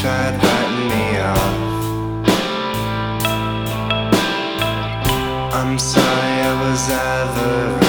tried writing me off. I'm sorry I was ever.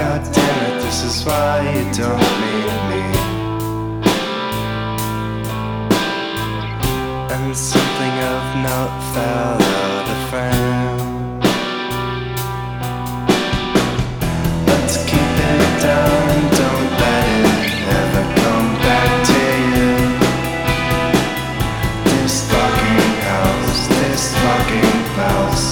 God damn it, this is why you don't need me. And something of note fell out of frame. Let's keep it down, don't let it ever come back to you. This fucking house, this fucking house.